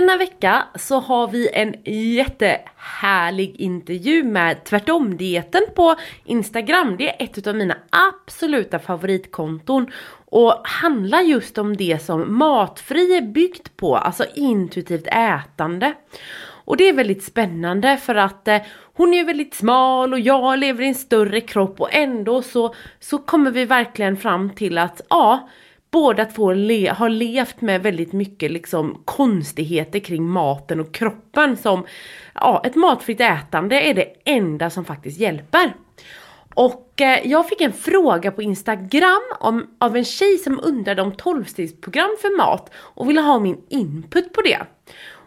denna vecka så har vi en jättehärlig intervju med Tvärtom-dieten på Instagram. Det är ett av mina absoluta favoritkonton och handlar just om det som Matfri är byggt på, alltså intuitivt ätande. Och det är väldigt spännande för att eh, hon är väldigt smal och jag lever i en större kropp och ändå så, så kommer vi verkligen fram till att ja, båda två le har levt med väldigt mycket liksom konstigheter kring maten och kroppen som ja, ett matfritt ätande är det enda som faktiskt hjälper. Och eh, jag fick en fråga på Instagram om, av en tjej som undrade om 12-stegsprogram för mat och ville ha min input på det.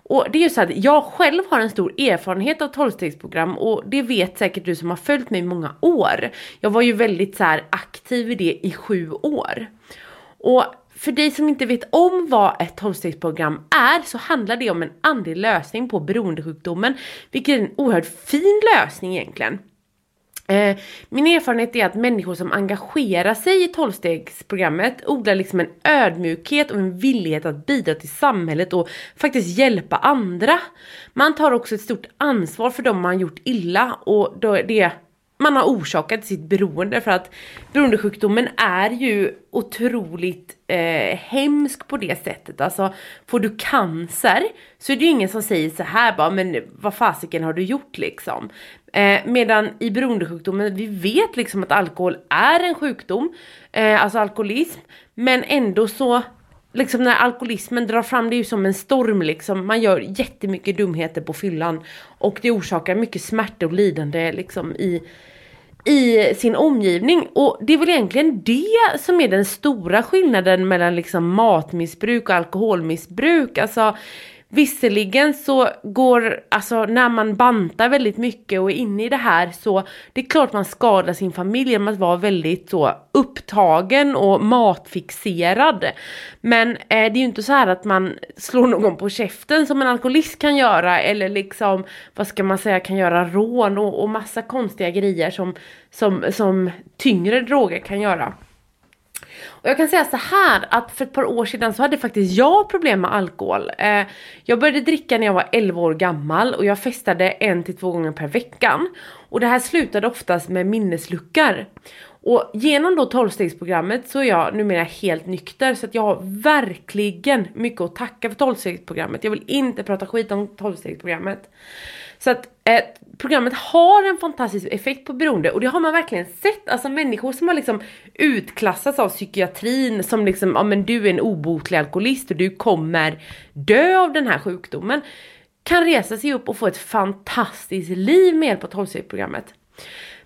Och det är ju så att jag själv har en stor erfarenhet av 12-stegsprogram och det vet säkert du som har följt mig i många år. Jag var ju väldigt så aktiv i det i sju år. Och för dig som inte vet om vad ett tolvstegsprogram är så handlar det om en andlig lösning på beroendesjukdomen, vilket är en oerhört fin lösning egentligen. Eh, min erfarenhet är att människor som engagerar sig i tolvstegsprogrammet odlar liksom en ödmjukhet och en villighet att bidra till samhället och faktiskt hjälpa andra. Man tar också ett stort ansvar för dem man gjort illa och det man har orsakat sitt beroende för att beroendesjukdomen är ju otroligt eh, hemsk på det sättet. Alltså får du cancer så är det ju ingen som säger så här bara men vad fasiken har du gjort liksom. Eh, medan i beroendesjukdomen, vi vet liksom att alkohol är en sjukdom, eh, alltså alkoholism, men ändå så liksom när alkoholismen drar fram det är ju som en storm liksom. Man gör jättemycket dumheter på fyllan och det orsakar mycket smärta och lidande liksom i i sin omgivning och det är väl egentligen det som är den stora skillnaden mellan liksom matmissbruk och alkoholmissbruk. Alltså Visserligen så går, alltså när man bantar väldigt mycket och är inne i det här så det är klart man skadar sin familj genom att vara väldigt så upptagen och matfixerad. Men eh, det är ju inte så här att man slår någon på käften som en alkoholist kan göra eller liksom, vad ska man säga, kan göra rån och, och massa konstiga grejer som, som, som tyngre droger kan göra. Och jag kan säga så här att för ett par år sedan så hade faktiskt jag problem med alkohol. Eh, jag började dricka när jag var 11 år gammal och jag festade en till två gånger per veckan. Och det här slutade oftast med minnesluckor. Och genom då 12-stegsprogrammet så är jag numera helt nykter så att jag har verkligen mycket att tacka för 12-stegsprogrammet. Jag vill inte prata skit om 12-stegsprogrammet. Så att eh, programmet har en fantastisk effekt på beroende och det har man verkligen sett. Alltså människor som har liksom utklassats av psykiatrin som liksom, ja men du är en obotlig alkoholist och du kommer dö av den här sjukdomen. Kan resa sig upp och få ett fantastiskt liv med hjälp av 12 programmet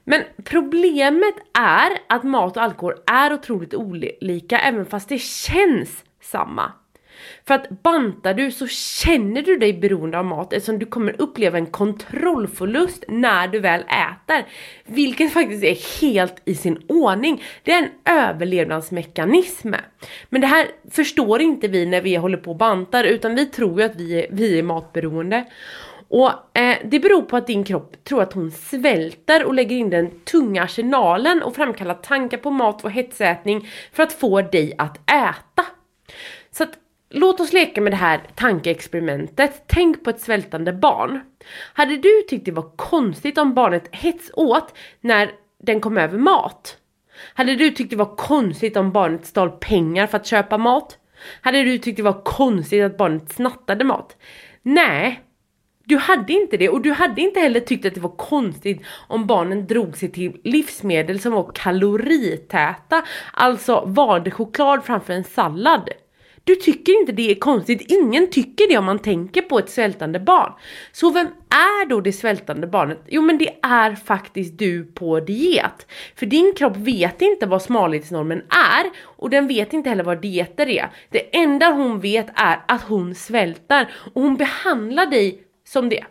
Men problemet är att mat och alkohol är otroligt olika även fast det känns samma. För att bantar du så känner du dig beroende av mat eftersom du kommer uppleva en kontrollförlust när du väl äter. Vilket faktiskt är helt i sin ordning. Det är en överlevnadsmekanism. Men det här förstår inte vi när vi håller på och bantar utan vi tror ju att vi är, vi är matberoende. Och eh, det beror på att din kropp tror att hon svälter och lägger in den tunga arsenalen och framkallar tankar på mat och hetsätning för att få dig att äta. Så att Låt oss leka med det här tankeexperimentet. Tänk på ett svältande barn. Hade du tyckt det var konstigt om barnet hets åt när den kom över mat? Hade du tyckt det var konstigt om barnet stal pengar för att köpa mat? Hade du tyckt det var konstigt att barnet snattade mat? Nej, du hade inte det och du hade inte heller tyckt att det var konstigt om barnen drog sig till livsmedel som var kaloritäta, alltså valde choklad framför en sallad. Du tycker inte det är konstigt, ingen tycker det om man tänker på ett svältande barn. Så vem är då det svältande barnet? Jo men det är faktiskt du på diet. För din kropp vet inte vad smalhetsnormen är och den vet inte heller vad dieter är. Det enda hon vet är att hon svälter och hon behandlar dig som det.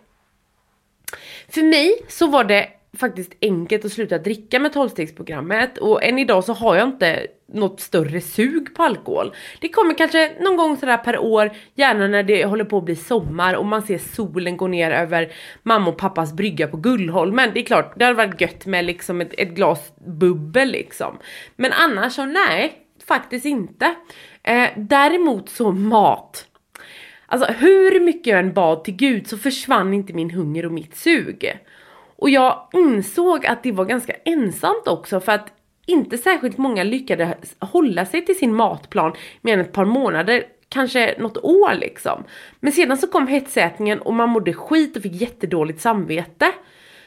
För mig så var det faktiskt enkelt att sluta dricka med 12-stegsprogrammet och än idag så har jag inte något större sug på alkohol. Det kommer kanske någon gång sådär per år, gärna när det håller på att bli sommar och man ser solen gå ner över mamma och pappas brygga på Gullholmen. Det är klart, det hade varit gött med liksom ett, ett glas bubbel liksom. Men annars så nej, faktiskt inte. Eh, däremot så mat. Alltså hur mycket jag än bad till gud så försvann inte min hunger och mitt sug. Och jag insåg att det var ganska ensamt också för att inte särskilt många lyckades hålla sig till sin matplan mer än ett par månader, kanske något år liksom. Men sedan så kom hetsätningen och man mådde skit och fick jättedåligt samvete.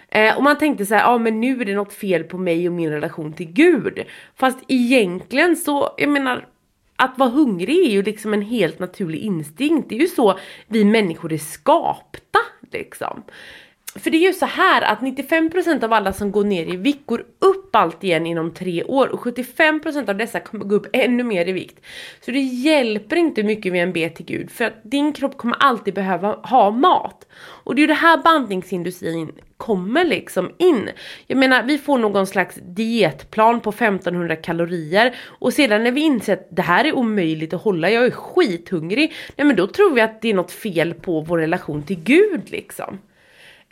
Eh, och man tänkte så här, ja ah, men nu är det något fel på mig och min relation till Gud. Fast egentligen så, jag menar, att vara hungrig är ju liksom en helt naturlig instinkt. Det är ju så vi människor är skapta liksom. För det är ju så här att 95% av alla som går ner i vikt går upp allt igen inom tre år och 75% av dessa kommer gå upp ännu mer i vikt. Så det hjälper inte mycket med en ber till Gud för att din kropp kommer alltid behöva ha mat. Och det är ju det här bantningsindustrin kommer liksom in. Jag menar vi får någon slags dietplan på 1500 kalorier och sedan när vi inser att det här är omöjligt att hålla, jag är skithungrig, nej men då tror vi att det är något fel på vår relation till Gud liksom.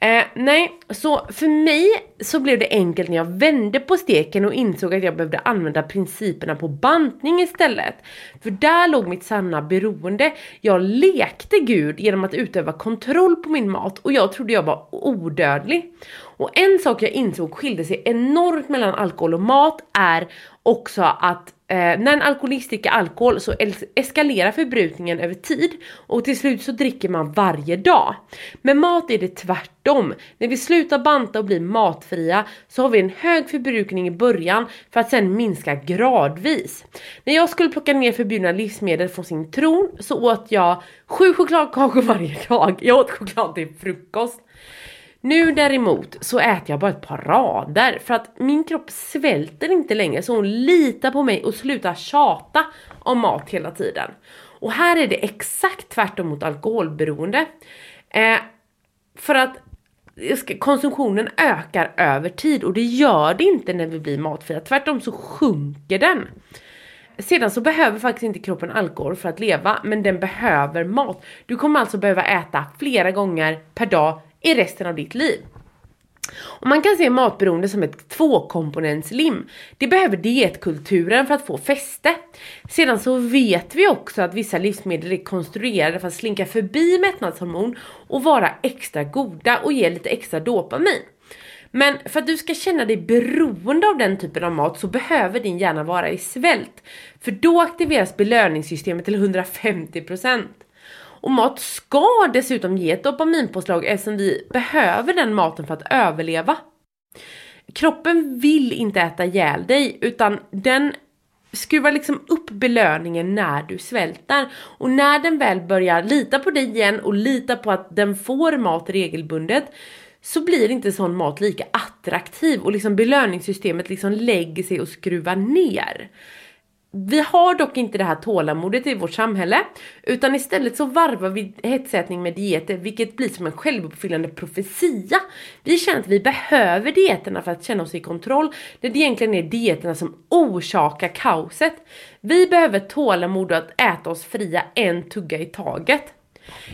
Eh, nej, så för mig så blev det enkelt när jag vände på steken och insåg att jag behövde använda principerna på bantning istället. För där låg mitt sanna beroende. Jag lekte Gud genom att utöva kontroll på min mat och jag trodde jag var odödlig. Och en sak jag insåg skilde sig enormt mellan alkohol och mat är också att eh, när en alkoholist dricker alkohol så eskalerar förbrukningen över tid och till slut så dricker man varje dag. Med mat är det tvärtom. När vi slutar banta och blir matfria så har vi en hög förbrukning i början för att sen minska gradvis. När jag skulle plocka ner förbjudna livsmedel från sin tron så åt jag sju chokladkakor varje dag. Jag åt choklad till frukost. Nu däremot så äter jag bara ett par rader för att min kropp svälter inte längre så hon litar på mig och slutar tjata om mat hela tiden. Och här är det exakt tvärtom mot alkoholberoende. Eh, för att konsumtionen ökar över tid och det gör det inte när vi blir matfria. Tvärtom så sjunker den. Sedan så behöver faktiskt inte kroppen alkohol för att leva, men den behöver mat. Du kommer alltså behöva äta flera gånger per dag i resten av ditt liv. Och man kan se matberoende som ett tvåkomponentslim. Det behöver dietkulturen för att få fäste. Sedan så vet vi också att vissa livsmedel är konstruerade för att slinka förbi mättnadshormon och vara extra goda och ge lite extra dopamin. Men för att du ska känna dig beroende av den typen av mat så behöver din hjärna vara i svält. För då aktiveras belöningssystemet till 150%. Och mat ska dessutom ge ett dopaminpåslag eftersom vi behöver den maten för att överleva. Kroppen vill inte äta ihjäl dig utan den skruvar liksom upp belöningen när du svälter. Och när den väl börjar lita på dig igen och lita på att den får mat regelbundet så blir inte sån mat lika attraktiv och liksom belöningssystemet liksom lägger sig och skruvar ner. Vi har dock inte det här tålamodet i vårt samhälle utan istället så varvar vi hetsätning med dieter vilket blir som en självuppfyllande profetia. Vi känner att vi behöver dieterna för att känna oss i kontroll när det egentligen är dieterna som orsakar kaoset. Vi behöver tålamod och att äta oss fria en tugga i taget.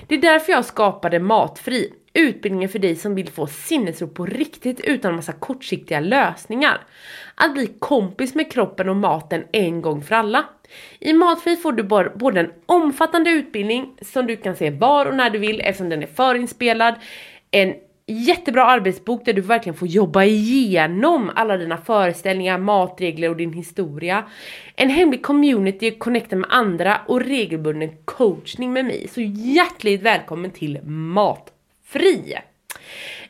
Det är därför jag skapade Matfri, utbildningen för dig som vill få sinnesro på riktigt utan massa kortsiktiga lösningar. Att bli kompis med kroppen och maten en gång för alla. I Matfri får du både en omfattande utbildning som du kan se var och när du vill eftersom den är förinspelad, en jättebra arbetsbok där du verkligen får jobba igenom alla dina föreställningar, matregler och din historia. En hemlig community, connecta med andra och regelbunden coachning med mig. Så hjärtligt välkommen till Matfri!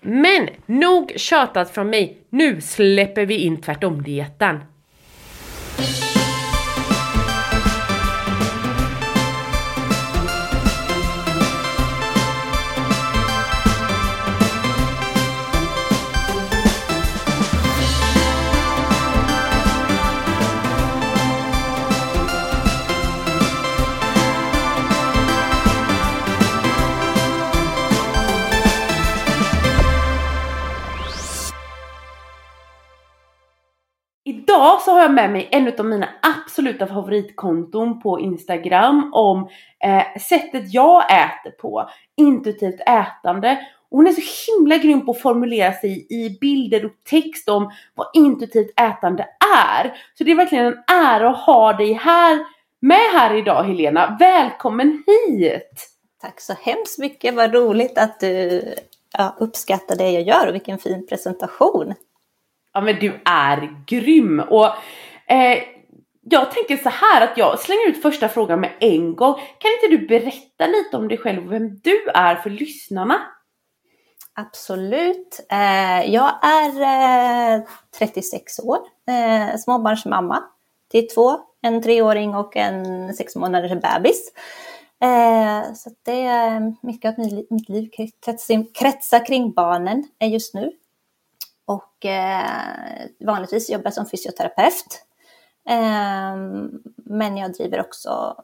Men nog tjatat från mig, nu släpper vi in tvärtom-dieten. Idag så har jag med mig en av mina absoluta favoritkonton på Instagram om eh, sättet jag äter på, intuitivt ätande. Och hon är så himla grym på att formulera sig i bilder och text om vad intuitivt ätande är. Så det är verkligen en ära att ha dig här med här idag Helena. Välkommen hit! Tack så hemskt mycket, vad roligt att du ja, uppskattar det jag gör och vilken fin presentation. Ja men du är grym! Och eh, jag tänker så här att jag slänger ut första frågan med en gång. Kan inte du berätta lite om dig själv och vem du är för lyssnarna? Absolut. Eh, jag är eh, 36 år, eh, småbarnsmamma till två, en treåring och en sex månaders bebis. Eh, så det är mycket av mitt liv kretsar kring barnen eh, just nu. Och eh, vanligtvis jobbar jag som fysioterapeut. Ehm, men jag driver också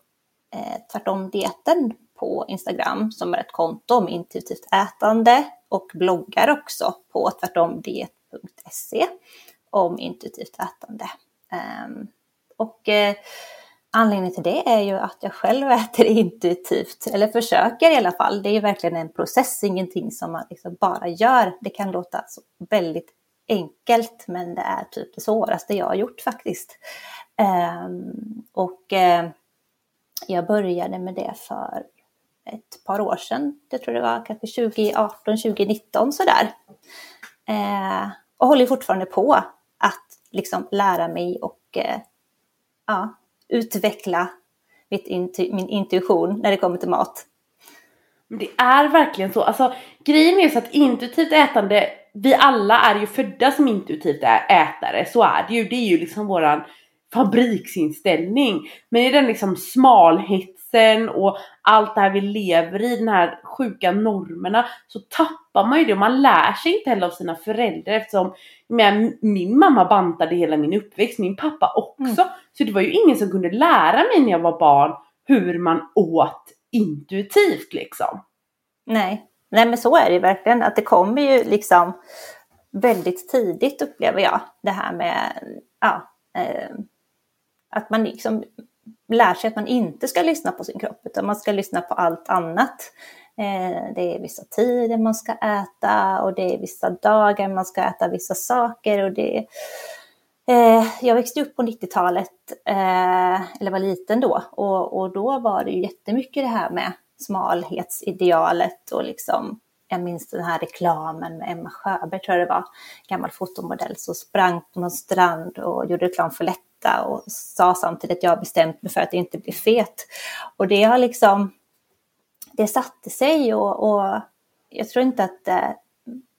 eh, tvärtom-dieten på Instagram som är ett konto om intuitivt ätande och bloggar också på tvärtomdiet.se om intuitivt ätande. Ehm, och eh, anledningen till det är ju att jag själv äter intuitivt, eller försöker i alla fall. Det är ju verkligen en process, ingenting som man liksom bara gör. Det kan låta så väldigt enkelt, men det är typ det svåraste jag har gjort faktiskt. Ehm, och eh, jag började med det för ett par år sedan. Jag tror det var kanske 2018, 2019 sådär. Eh, och håller fortfarande på att liksom lära mig och eh, ja, utveckla mitt intu min intuition när det kommer till mat. Det är verkligen så. Alltså, grejen är så att intuitivt ätande, vi alla är ju födda som intuitivt ätare, så är det ju. Det är ju liksom våran fabriksinställning. Men i den liksom smalhet smalhetsen och allt det här vi lever i, den här sjuka normerna, så tappar man ju det och man lär sig inte heller av sina föräldrar eftersom men, min mamma bantade hela min uppväxt, min pappa också. Mm. Så det var ju ingen som kunde lära mig när jag var barn hur man åt intuitivt liksom. Nej, nej men så är det verkligen. Att det kommer ju liksom väldigt tidigt upplever jag. Det här med ja, eh, att man liksom lär sig att man inte ska lyssna på sin kropp utan man ska lyssna på allt annat. Eh, det är vissa tider man ska äta och det är vissa dagar man ska äta vissa saker. Och det eh, jag växte upp på 90-talet, eh, eller var liten då, och, och då var det ju jättemycket det här med smalhetsidealet och liksom jag minns den här reklamen med Emma Sjöberg, tror jag det var, gammal fotomodell, som sprang på någon strand och gjorde reklam för lätta och sa samtidigt att jag har bestämt mig för att inte bli fet. Och det har liksom, det satte sig och, och jag tror inte att eh,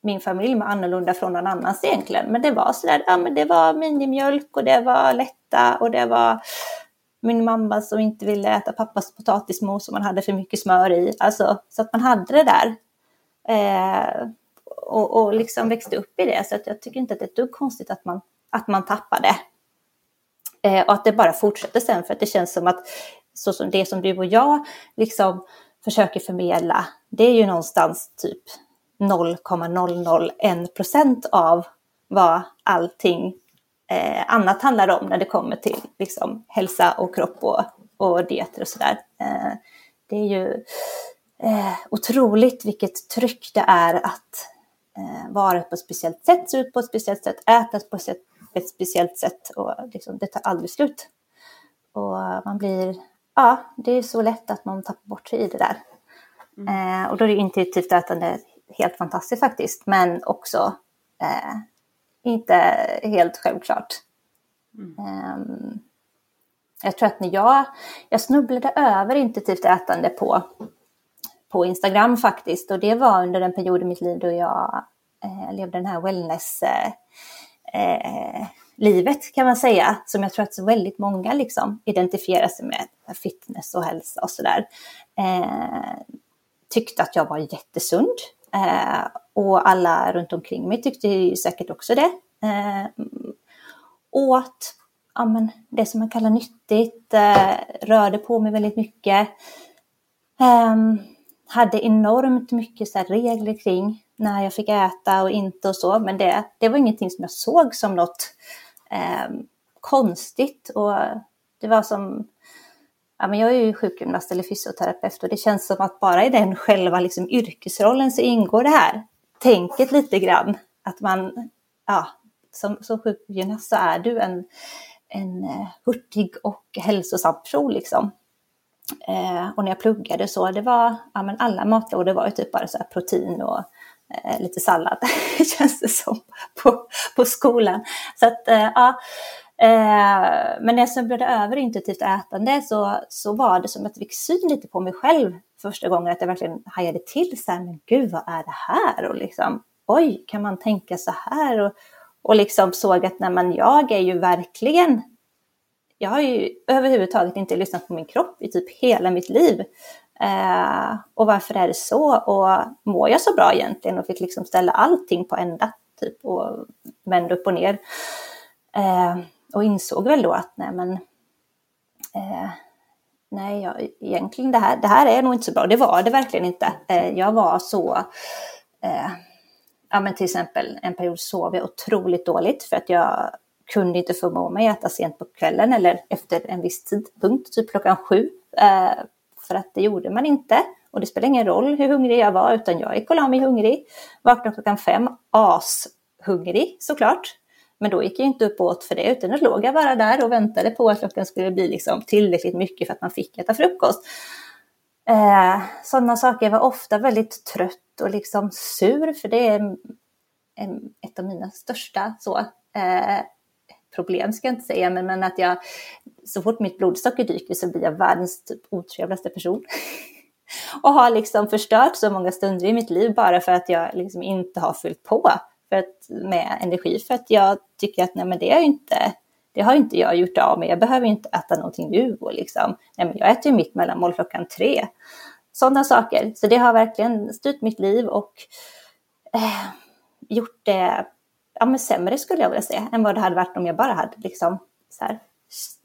min familj var annorlunda från någon annans egentligen, men det var sådär, ja men det var minimjölk och det var lätta och det var min mamma som inte ville äta pappas potatismos som man hade för mycket smör i. Alltså, så att man hade det där Eh, och, och liksom växte upp i det. Så att jag tycker inte att det är ett dugg konstigt att man, att man tappade. Eh, och att det bara fortsätter sen för att det känns som att så som det som du och jag liksom försöker förmedla, det är ju någonstans typ 0,001 procent av vad allting eh, annat handlar om när det kommer till liksom, hälsa och kropp och, och dieter och sådär. Eh, det är ju eh, otroligt vilket tryck det är att eh, vara på ett speciellt sätt, se ut på ett speciellt sätt, äta på ett, speciellt sätt och liksom, det tar aldrig slut. Och man blir, ja, det är så lätt att man tappar bort sig i det där. Mm. Eh, och då är det intuitivt ätande helt fantastiskt faktiskt, men också eh, inte helt självklart. Mm. Um, jag tror att när jag, jag snubblade över intuitivt ätande på på Instagram faktiskt. Och det var under en period i mitt liv då jag eh, levde den här wellness eh, eh, livet kan man säga, som jag tror att så väldigt många liksom identifierar sig med, fitness och hälsa och sådär. Eh, tyckte att jag var jättesund. Eh, och alla runt omkring mig tyckte ju säkert också det. Eh, åt ja, men det som man kallar nyttigt, eh, rörde på mig väldigt mycket. Um, hade enormt mycket så regler kring när jag fick äta och inte och så. Men det, det var ingenting som jag såg som något eh, konstigt. Och det var som, ja, men jag är ju sjukgymnast eller fysioterapeut och det känns som att bara i den själva liksom, yrkesrollen så ingår det här tänket lite grann. Att man, ja, som, som sjukgymnast så är du en, en eh, hurtig och hälsosam person liksom. Eh, och när jag pluggade så, det var, ja men alla matlådor var ju typ bara så protein och eh, lite sallad, känns det som, på, på skolan. Så att, eh, ja. Eh, men när jag snubblade över intuitivt ätande så, så var det som att jag fick syn lite på mig själv första gången, att jag verkligen hajade till så här, men gud vad är det här? Och liksom, oj, kan man tänka så här? Och, och liksom såg att när man, jag är ju verkligen jag har ju överhuvudtaget inte lyssnat på min kropp i typ hela mitt liv. Eh, och varför är det så? Och mår jag så bra egentligen? Och fick liksom ställa allting på ända, typ, och vända upp och ner. Eh, och insåg väl då att nej men, eh, nej jag, egentligen det här, det här är nog inte så bra. Det var det verkligen inte. Eh, jag var så, eh, ja men till exempel en period sov jag otroligt dåligt för att jag kunde inte förmå mig att äta sent på kvällen eller efter en viss tidpunkt, typ klockan sju. Eh, för att det gjorde man inte. Och det spelar ingen roll hur hungrig jag var, utan jag gick och la mig hungrig. Vaknade klockan fem, ashungrig såklart. Men då gick jag inte upp och åt för det, utan då låg jag bara där och väntade på att klockan skulle bli liksom tillräckligt mycket för att man fick äta frukost. Eh, sådana saker. Jag var ofta väldigt trött och liksom sur, för det är ett av mina största så, eh, problem ska jag inte säga, men, men att jag så fort mitt blodsocker dyker så blir jag världens typ otrevligaste person. och har liksom förstört så många stunder i mitt liv bara för att jag liksom inte har fyllt på för att, med energi. För att jag tycker att nej, men det, är inte, det har inte jag gjort av med. Jag behöver inte äta någonting nu. Och liksom, nej, men jag äter ju mitt mellanmål klockan tre. Sådana saker. Så det har verkligen styrt mitt liv och eh, gjort det ja, men sämre skulle jag vilja säga än vad det hade varit om jag bara hade liksom, så här,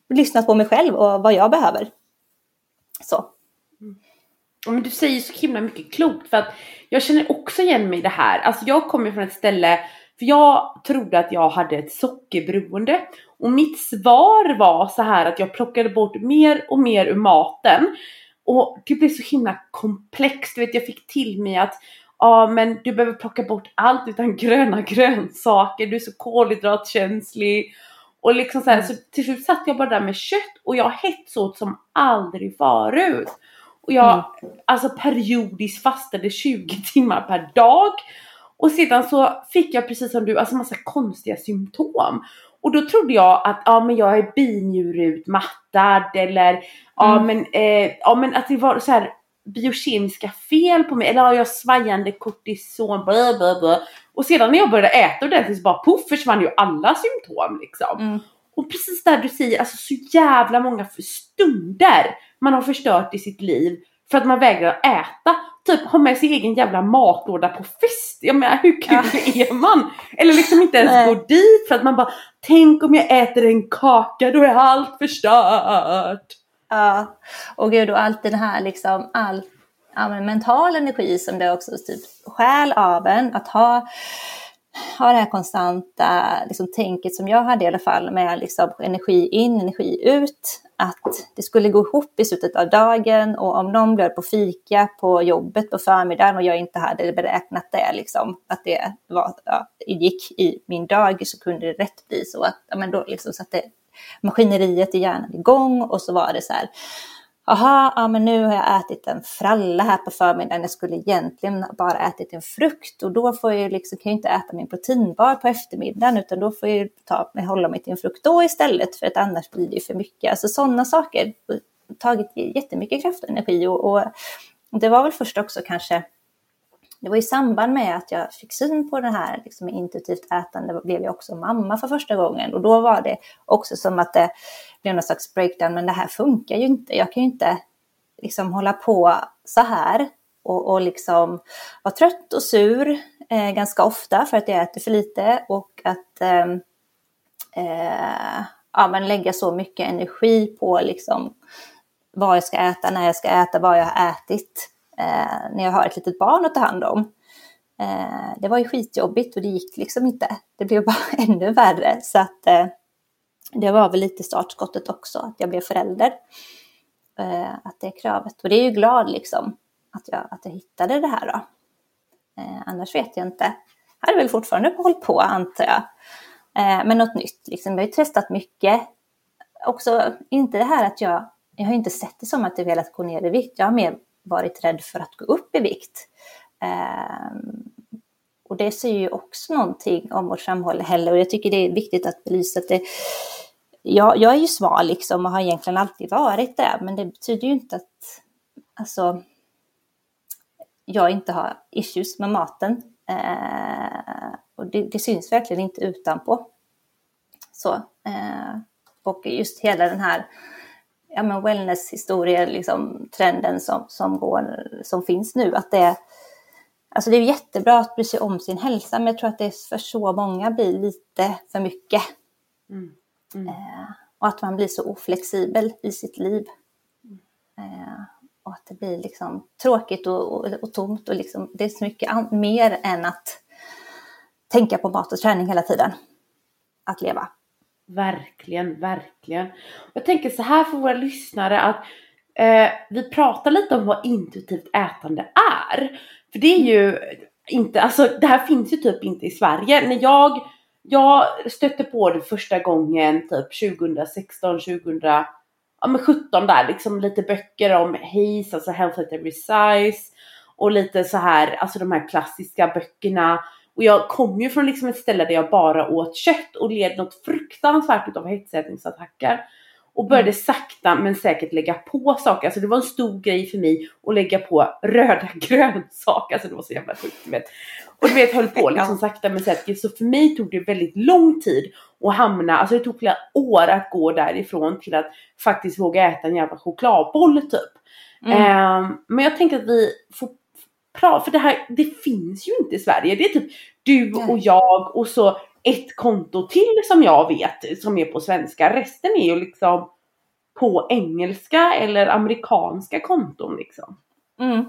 lyssnat på mig själv och vad jag behöver. Så. Mm. Men du säger så himla mycket klokt för att jag känner också igen mig i det här. Alltså jag kommer från ett ställe, för jag trodde att jag hade ett sockerberoende och mitt svar var så här att jag plockade bort mer och mer ur maten och det blev så himla komplext. Du vet, jag fick till mig att ja men du behöver plocka bort allt utan gröna grönsaker, du är så kolhydratkänslig. Och liksom så, här, mm. så till slut satt jag bara där med kött och jag hetsåt som aldrig förut. Och jag mm. alltså periodiskt fastade 20 timmar per dag. Och sedan så fick jag precis som du, alltså massa konstiga symptom. Och då trodde jag att ja men jag är binjurutmattad eller mm. ja men, eh, ja men att det var så här biokemiska fel på mig eller har jag svajande kortison blah, blah, blah. och sedan när jag började äta ordentligt bara poff försvann ju alla symptom liksom. Mm. Och precis där du säger, alltså så jävla många stunder man har förstört i sitt liv för att man vägrar äta. Typ ha med sin egen jävla matlåda på fest. Jag menar hur kul ja. är man? Eller liksom inte ens gå dit för att man bara Tänk om jag äter en kaka, då är allt förstört. Ja, och gud och allt den här liksom, all ja, mental energi som det också typ skäl av en att ha, ha det här konstanta liksom, tänket som jag hade i alla fall med liksom, energi in, energi ut. Att det skulle gå ihop i slutet av dagen och om någon bjöd på fika på jobbet på förmiddagen och jag inte hade beräknat det, liksom, att det var, ja, gick i min dag så kunde det rätt bli så att ja, men då liksom satte maskineriet i hjärnan igång och så var det så här, Jaha, ja, men nu har jag ätit en fralla här på förmiddagen. Jag skulle egentligen bara ätit en frukt och då får jag liksom, kan jag inte äta min proteinbar på eftermiddagen utan då får jag ta, hålla mig till en frukt då istället för att annars blir det för mycket. Alltså sådana saker. Tagit jättemycket kraft och energi och, och det var väl först också kanske det var i samband med att jag fick syn på det här liksom, intuitivt ätande blev jag också mamma för första gången. Och då var det också som att det blev någon slags breakdown, men det här funkar ju inte. Jag kan ju inte liksom hålla på så här och, och liksom vara trött och sur eh, ganska ofta för att jag äter för lite och att eh, eh, ja, men lägga så mycket energi på liksom vad jag ska äta, när jag ska äta, vad jag har ätit eh, när jag har ett litet barn att ta hand om. Eh, det var ju skitjobbigt och det gick liksom inte. Det blev bara ännu värre. Så att eh, det var väl lite startskottet också, att jag blev förälder. Eh, att det är kravet. Och det är ju glad liksom att jag, att jag hittade det här då. Eh, annars vet jag inte. Jag hade väl fortfarande hållit på antar jag. Eh, men något nytt liksom. Jag har ju testat mycket. Också inte det här att jag jag har inte sett det som att jag velat gå ner i vikt. Jag har mer varit rädd för att gå upp i vikt. Eh, och det säger ju också någonting om vårt samhälle heller. och jag tycker det är viktigt att belysa att det, jag, jag är ju smal liksom och har egentligen alltid varit det, men det betyder ju inte att alltså, jag inte har issues med maten. Eh, och det, det, syns verkligen inte utanpå. Så, eh, och just hela den här ja, men wellness-historien, liksom, trenden som, som, går, som finns nu, att det Alltså det är jättebra att bry sig om sin hälsa, men jag tror att det för så många blir lite för mycket. Mm. Mm. Eh, och att man blir så oflexibel i sitt liv. Eh, och att det blir liksom tråkigt och, och, och tomt och liksom, det är så mycket mer än att tänka på mat och träning hela tiden. Att leva. Verkligen, verkligen. Jag tänker så här för våra lyssnare att eh, vi pratar lite om vad intuitivt ätande är. För det är ju inte, alltså det här finns ju typ inte i Sverige. När jag, jag stötte på det första gången typ 2016, 2017 där liksom lite böcker om HAZE, alltså Health at Every Size och lite så här, alltså de här klassiska böckerna. Och jag kom ju från liksom ett ställe där jag bara åt kött och led något fruktansvärt av hetsätningsattacker och började mm. sakta men säkert lägga på saker. Alltså det var en stor grej för mig att lägga på röda grönsaker. Alltså det var så jävla sjukt du vet. Och du vet höll på liksom sakta men säkert. Så för mig tog det väldigt lång tid att hamna, alltså det tog flera år att gå därifrån till att faktiskt våga äta en jävla chokladboll typ. Mm. Um, men jag tänker att vi får prata, för det här det finns ju inte i Sverige. Det är typ du och jag och så ett konto till som jag vet som är på svenska. Resten är ju liksom på engelska eller amerikanska konton liksom. Mm.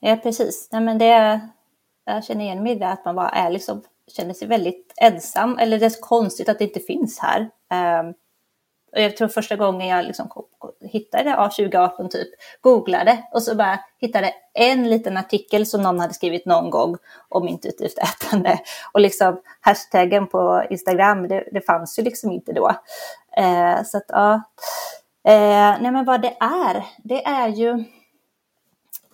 Ja precis. Nej, men det, jag känner igen mig i det att man bara är liksom, känner sig väldigt ensam. Eller det är så konstigt att det inte finns här. Um, jag tror första gången jag liksom hittade det, ja, 2018 typ, googlade och så bara hittade en liten artikel som någon hade skrivit någon gång om intuitivt ätande. Och liksom hashtaggen på Instagram, det, det fanns ju liksom inte då. Eh, så att ja, eh, nej men vad det är, det är ju,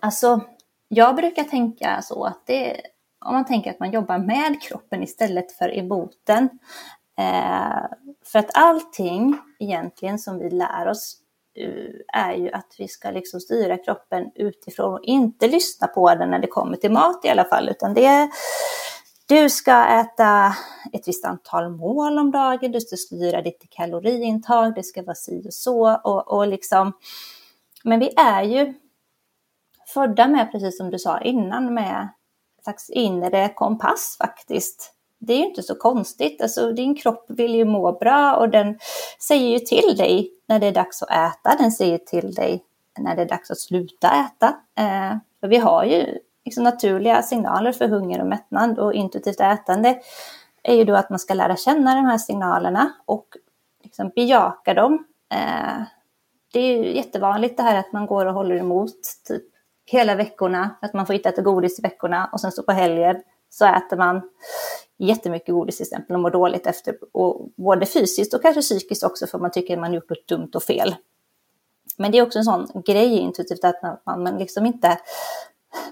alltså jag brukar tänka så att det, om man tänker att man jobbar med kroppen istället för emot den, Eh, för att allting egentligen som vi lär oss eh, är ju att vi ska liksom styra kroppen utifrån och inte lyssna på den när det kommer till mat i alla fall, utan det är du ska äta ett visst antal mål om dagen, du ska styra ditt kaloriintag, det ska vara si och så och, och liksom. Men vi är ju födda med, precis som du sa innan, med en slags inre kompass faktiskt det är ju inte så konstigt. Alltså, din kropp vill ju må bra och den säger ju till dig när det är dags att äta. Den säger till dig när det är dags att sluta äta. Eh, för vi har ju liksom naturliga signaler för hunger och mättnad och intuitivt ätande är ju då att man ska lära känna de här signalerna och liksom bejaka dem. Eh, det är ju jättevanligt det här att man går och håller emot typ hela veckorna, att man får inte äta godis i veckorna och sen så på helger så äter man jättemycket godis till exempel och mår dåligt efter, och både fysiskt och kanske psykiskt också för man tycker att man gjort något dumt och fel. Men det är också en sån grej intuitivt att man, man liksom inte...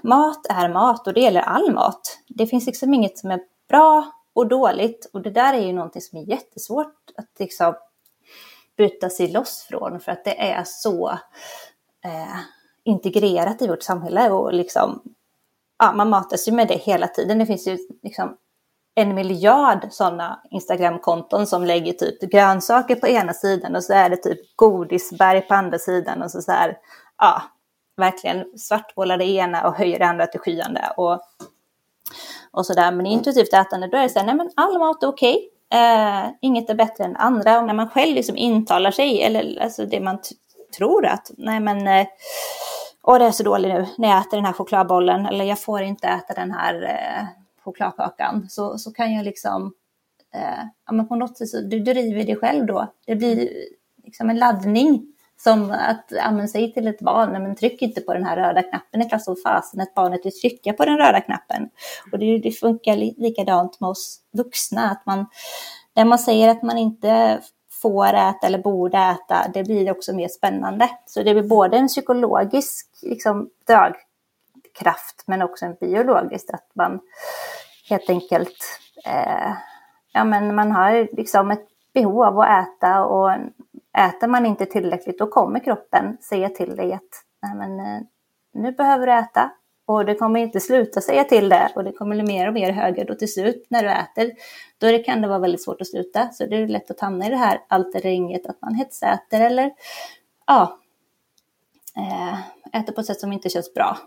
Mat är mat och det gäller all mat. Det finns liksom inget som är bra och dåligt och det där är ju någonting som är jättesvårt att liksom bryta sig loss från för att det är så eh, integrerat i vårt samhälle och liksom ja, man matas ju med det hela tiden. Det finns ju liksom en miljard sådana Instagramkonton som lägger typ grönsaker på ena sidan och så är det typ godisberg på andra sidan och så, så här, ja, verkligen svartmålar det ena och höjer det andra till skyande och, och sådär. Men intuitivt ätande, då är det så här, nej men all mat är okej. Okay. Eh, inget är bättre än andra och när man själv liksom intalar sig, eller alltså det man tror att, nej men eh, åh det är så dåligt nu när jag äter den här chokladbollen eller jag får inte äta den här eh, chokladkakan så, så kan jag liksom, eh, ja, men på något sätt så du driver dig själv då. Det blir liksom en laddning som att ja, men säg till ett barn, men tryck inte på den här röda knappen. Det är klart som fasen att barnet vill trycka på den röda knappen. Och det, det funkar likadant med oss vuxna, att man, när man säger att man inte får äta eller borde äta, det blir också mer spännande. Så det blir både en psykologisk liksom, kraft men också en biologisk, att man helt enkelt, eh, ja men man har liksom ett behov av att äta och äter man inte tillräckligt då kommer kroppen säga till dig att Nej, men, eh, nu behöver du äta och det kommer inte sluta säga till det och det kommer bli mer och mer högre och till slut när du äter då det kan det vara väldigt svårt att sluta. Så det är lätt att hamna i det här alterringet att man hetsäter eller ja, eh, äter på ett sätt som inte känns bra.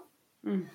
Mm.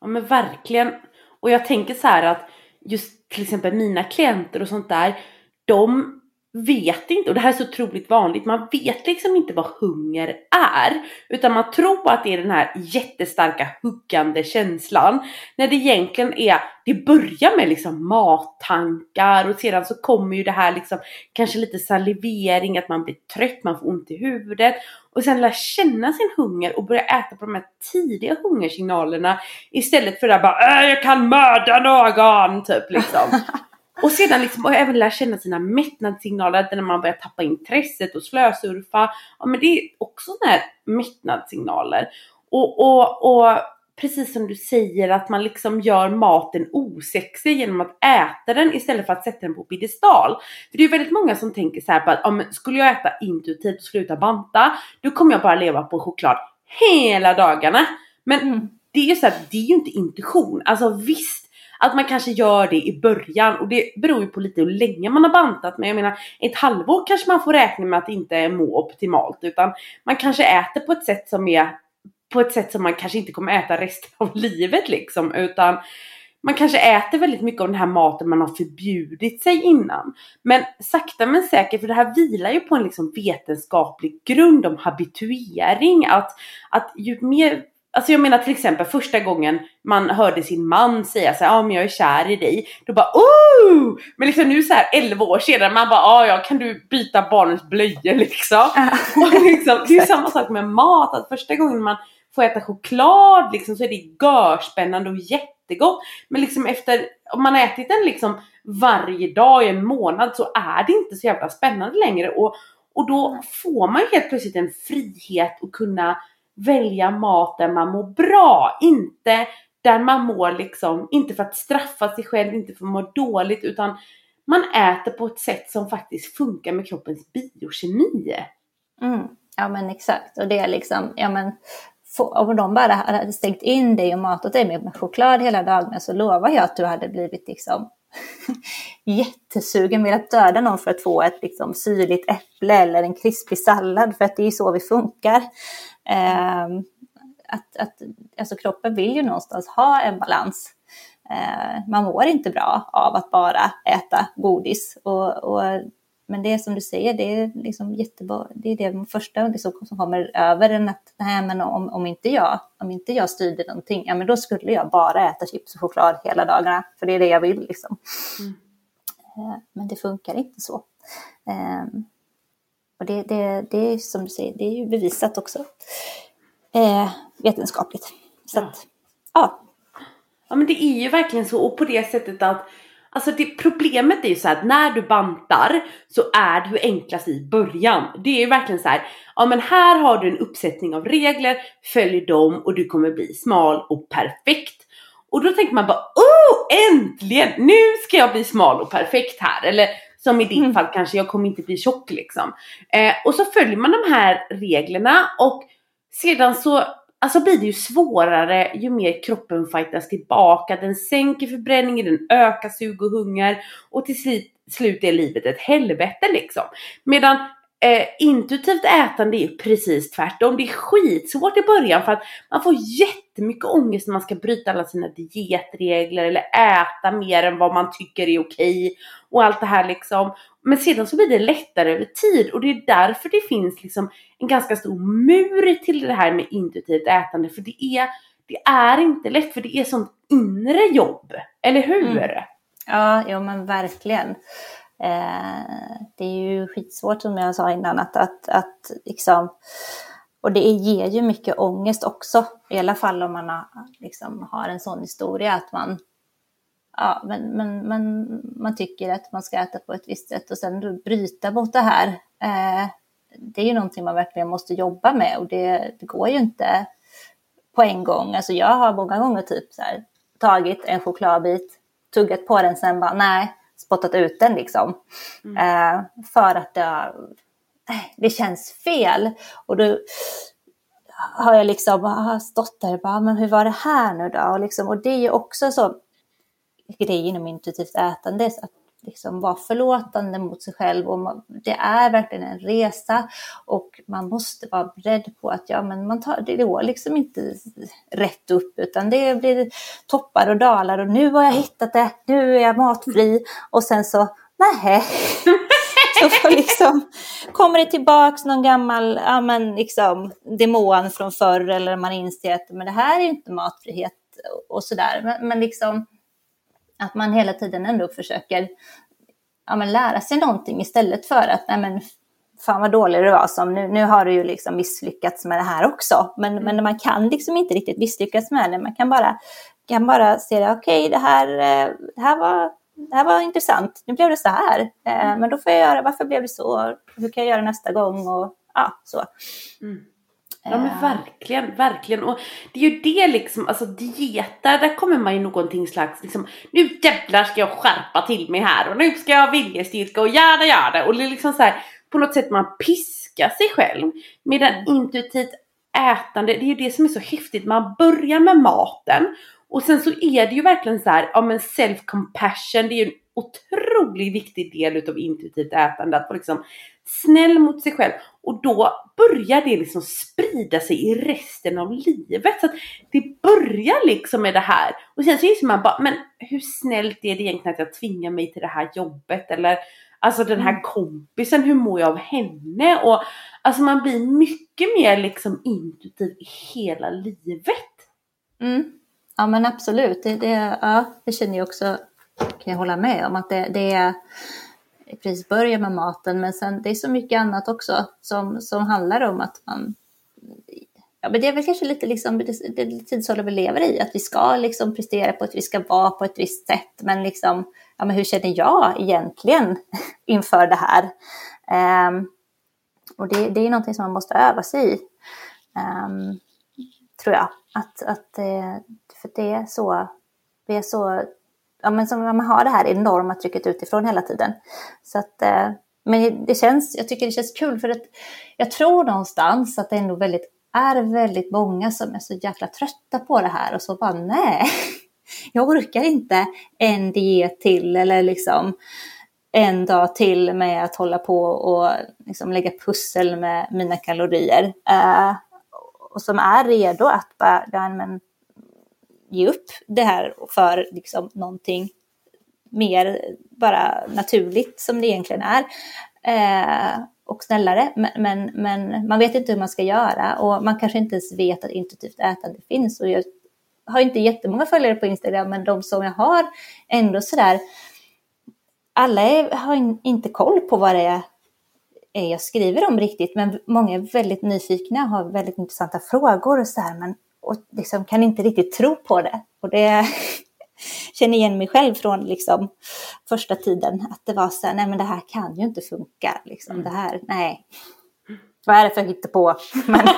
Ja men verkligen. Och jag tänker så här att just till exempel mina klienter och sånt där, de vet inte, och det här är så otroligt vanligt, man vet liksom inte vad hunger är. Utan man tror att det är den här jättestarka huggande känslan. När det egentligen är, det börjar med liksom mattankar och sedan så kommer ju det här liksom kanske lite salivering, att man blir trött, man får ont i huvudet. Och sen lära känna sin hunger och börja äta på de här tidiga hungersignalerna istället för att bara äh, jag kan mörda någon typ liksom. Och sedan liksom, och även lära känna sina mättnadssignaler, när man börjar tappa intresset och slösurfa. Ja men det är också sådana här mättnadssignaler. Och, och, och precis som du säger att man liksom gör maten osexig genom att äta den istället för att sätta den på piedestal. För det är väldigt många som tänker så här på att om skulle jag äta intuitivt och sluta banta, då kommer jag bara leva på choklad hela dagarna. Men mm. det är ju så att det är ju inte intuition. Alltså visst att man kanske gör det i början och det beror ju på lite hur länge man har bantat. Men jag menar ett halvår kanske man får räkna med att det inte må optimalt utan man kanske äter på ett sätt som är på ett sätt som man kanske inte kommer äta resten av livet liksom utan man kanske äter väldigt mycket av den här maten man har förbjudit sig innan. Men sakta men säkert, för det här vilar ju på en liksom vetenskaplig grund om habituering. Att, att ju mer Alltså jag menar till exempel första gången man hörde sin man säga så ja ah, men jag är kär i dig. Då bara oh! Men liksom nu så här 11 år senare man bara ah, ja kan du byta barnens blöjor liksom. och liksom det är samma sak med mat. Att första gången man får äta choklad liksom så är det görspännande och jättegott. Men liksom efter, om man har ätit den liksom varje dag i en månad så är det inte så jävla spännande längre. Och, och då får man helt plötsligt en frihet att kunna välja mat där man mår bra. Inte där man mår liksom, inte för att straffa sig själv, inte för att må dåligt utan man äter på ett sätt som faktiskt funkar med kroppens biokemi. Mm. Ja men exakt och det är liksom, ja men om de bara hade stängt in dig och matat dig med choklad hela dagen så lovar jag att du hade blivit liksom jättesugen, velat döda någon för att få ett liksom, syrligt äpple eller en krispig sallad, för att det är så vi funkar. Eh, att, att, alltså kroppen vill ju någonstans ha en balans. Eh, man mår inte bra av att bara äta godis. Och, och, men det är som du säger, det är liksom jättebra. Det är det första liksom, som kommer över en att nej, men om, om, inte jag, om inte jag styrde någonting, ja men då skulle jag bara äta chips och choklad hela dagarna. För det är det jag vill liksom. Mm. Eh, men det funkar inte så. Och det, det, det är som du säger, det är ju bevisat också eh, vetenskapligt. Så ja. Att, ja. Ja men det är ju verkligen så och på det sättet att Alltså det, problemet är ju så att när du bantar så är du enklast i början. Det är ju verkligen så här, ja men här har du en uppsättning av regler, följ dem och du kommer bli smal och perfekt. Och då tänker man bara, oh äntligen! Nu ska jag bli smal och perfekt här. Eller som i ditt mm. fall kanske, jag kommer inte bli tjock liksom. Eh, och så följer man de här reglerna och sedan så alltså blir det ju svårare ju mer kroppen fightas tillbaka. Den sänker förbränningen, den ökar sug och hunger och till slut är livet ett helvete liksom. Medan Eh, intuitivt ätande är precis tvärtom. Det är skitsvårt i början för att man får jättemycket ångest när man ska bryta alla sina dietregler eller äta mer än vad man tycker är okej och allt det här liksom. Men sedan så blir det lättare över tid och det är därför det finns liksom en ganska stor mur till det här med intuitivt ätande för det är, det är inte lätt för det är sånt inre jobb, eller hur? Mm. Ja, jo men verkligen. Eh, det är ju skitsvårt som jag sa innan att, att, att liksom, och det ger ju mycket ångest också, i alla fall om man har, liksom, har en sån historia att man ja, men, men, men man tycker att man ska äta på ett visst sätt och sen bryta mot det här. Eh, det är ju någonting man verkligen måste jobba med och det, det, går ju inte på en gång. Alltså jag har många gånger typ så här, tagit en chokladbit, tuggat på den, sen bara nej, spottat ut den liksom. Mm. Eh, för att det, det känns fel. Och då har jag liksom har stått där och bara, men hur var det här nu då? Och, liksom, och det är ju också så grej inom intuitivt ätande, att liksom vara förlåtande mot sig själv. Och man, det är verkligen en resa och man måste vara beredd på att ja, men man tar, det går liksom inte rätt upp utan det blir toppar och dalar och nu har jag hittat det, nu är jag matfri och sen så nej. så liksom, kommer det tillbaks någon gammal ja, men liksom, demon från förr eller man inser att men det här är inte matfrihet och sådär. Men, men liksom att man hela tiden ändå försöker ja, men lära sig någonting istället för att nej, men, fan vad dålig du var som nu, nu har du ju liksom misslyckats med det här också. Men, mm. men man kan liksom inte riktigt misslyckas med det. Man kan bara, kan bara se det, okej okay, det, här, eh, det, här var, det här var intressant, nu blev det så här. Eh, mm. Men då får jag göra, varför blev det så? Hur kan jag göra nästa gång? Och ja, så. Mm. Ja men verkligen, verkligen. Och det är ju det liksom, alltså dieter, där kommer man ju någonting slags liksom, nu jävlar ska jag skärpa till mig här och nu ska jag ha viljestyrka och göra göra och det är liksom så här, på något sätt man piskar sig själv. Medan mm. intuitivt ätande, det är ju det som är så häftigt, man börjar med maten och sen så är det ju verkligen så här, ja men self compassion, det är ju en otroligt viktig del utav intuitivt ätande, att vara liksom snäll mot sig själv och då börjar det liksom sprida sig i resten av livet. Så det börjar liksom med det här. Och sen så inser man bara, men hur snällt är det egentligen att jag tvingar mig till det här jobbet? Eller alltså den här mm. kompisen, hur mår jag av henne? Och alltså man blir mycket mer liksom intuitiv i hela livet. Mm. Ja men absolut, det, det, ja, det känner jag också, kan jag hålla med om, att det, det är precis börja med maten, men sen det är så mycket annat också som, som handlar om att man Ja, men det är väl kanske lite liksom, det, det tidsålder vi lever i, att vi ska liksom prestera på att vi ska vara på ett visst sätt, men liksom, ja, men hur känner jag egentligen inför det här? Um, och det, det är någonting som man måste öva sig i, um, tror jag. Att, att, eh, för det är så, vi är så ja, men som man har det här enorma trycket utifrån hela tiden. Så att, eh, men det känns, jag tycker det känns kul för att jag tror någonstans att det ändå väldigt, är väldigt många som är så jäkla trötta på det här och så bara nej, jag orkar inte en diet till eller liksom en dag till med att hålla på och liksom lägga pussel med mina kalorier. Uh, och som är redo att bara, ja, men ge upp det här för liksom någonting mer bara naturligt som det egentligen är. Eh, och snällare, men, men, men, man vet inte hur man ska göra och man kanske inte ens vet att intuitivt ätande finns. Och jag har inte jättemånga följare på Instagram, men de som jag har ändå sådär, alla är, har in, inte koll på vad det är jag skriver om riktigt, men många är väldigt nyfikna och har väldigt intressanta frågor och så här, men och liksom kan inte riktigt tro på det. Och det känner igen mig själv från liksom första tiden, att det var så här, nej men det här kan ju inte funka. Liksom, det här, nej. Vad är det för hittepå? Men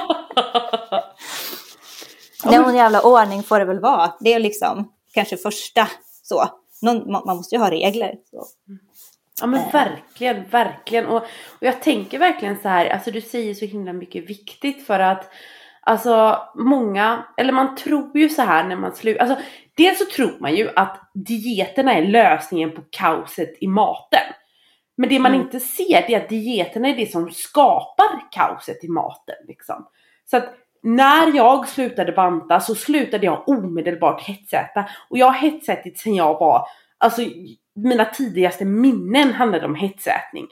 någon jävla ordning får det väl vara. Det är liksom kanske första så. Någon, man måste ju ha regler. Så. Ja men verkligen, verkligen. Och, och jag tänker verkligen så här, alltså du säger så himla mycket viktigt för att Alltså många, eller man tror ju så här när man slutar. Alltså dels så tror man ju att dieterna är lösningen på kaoset i maten. Men det man mm. inte ser det är att dieterna är det som skapar kaoset i maten. Liksom. Så att när jag slutade banta så slutade jag omedelbart hetsäta. Och jag har hetsätit sen jag var, alltså mina tidigaste minnen handlade om hetsätning.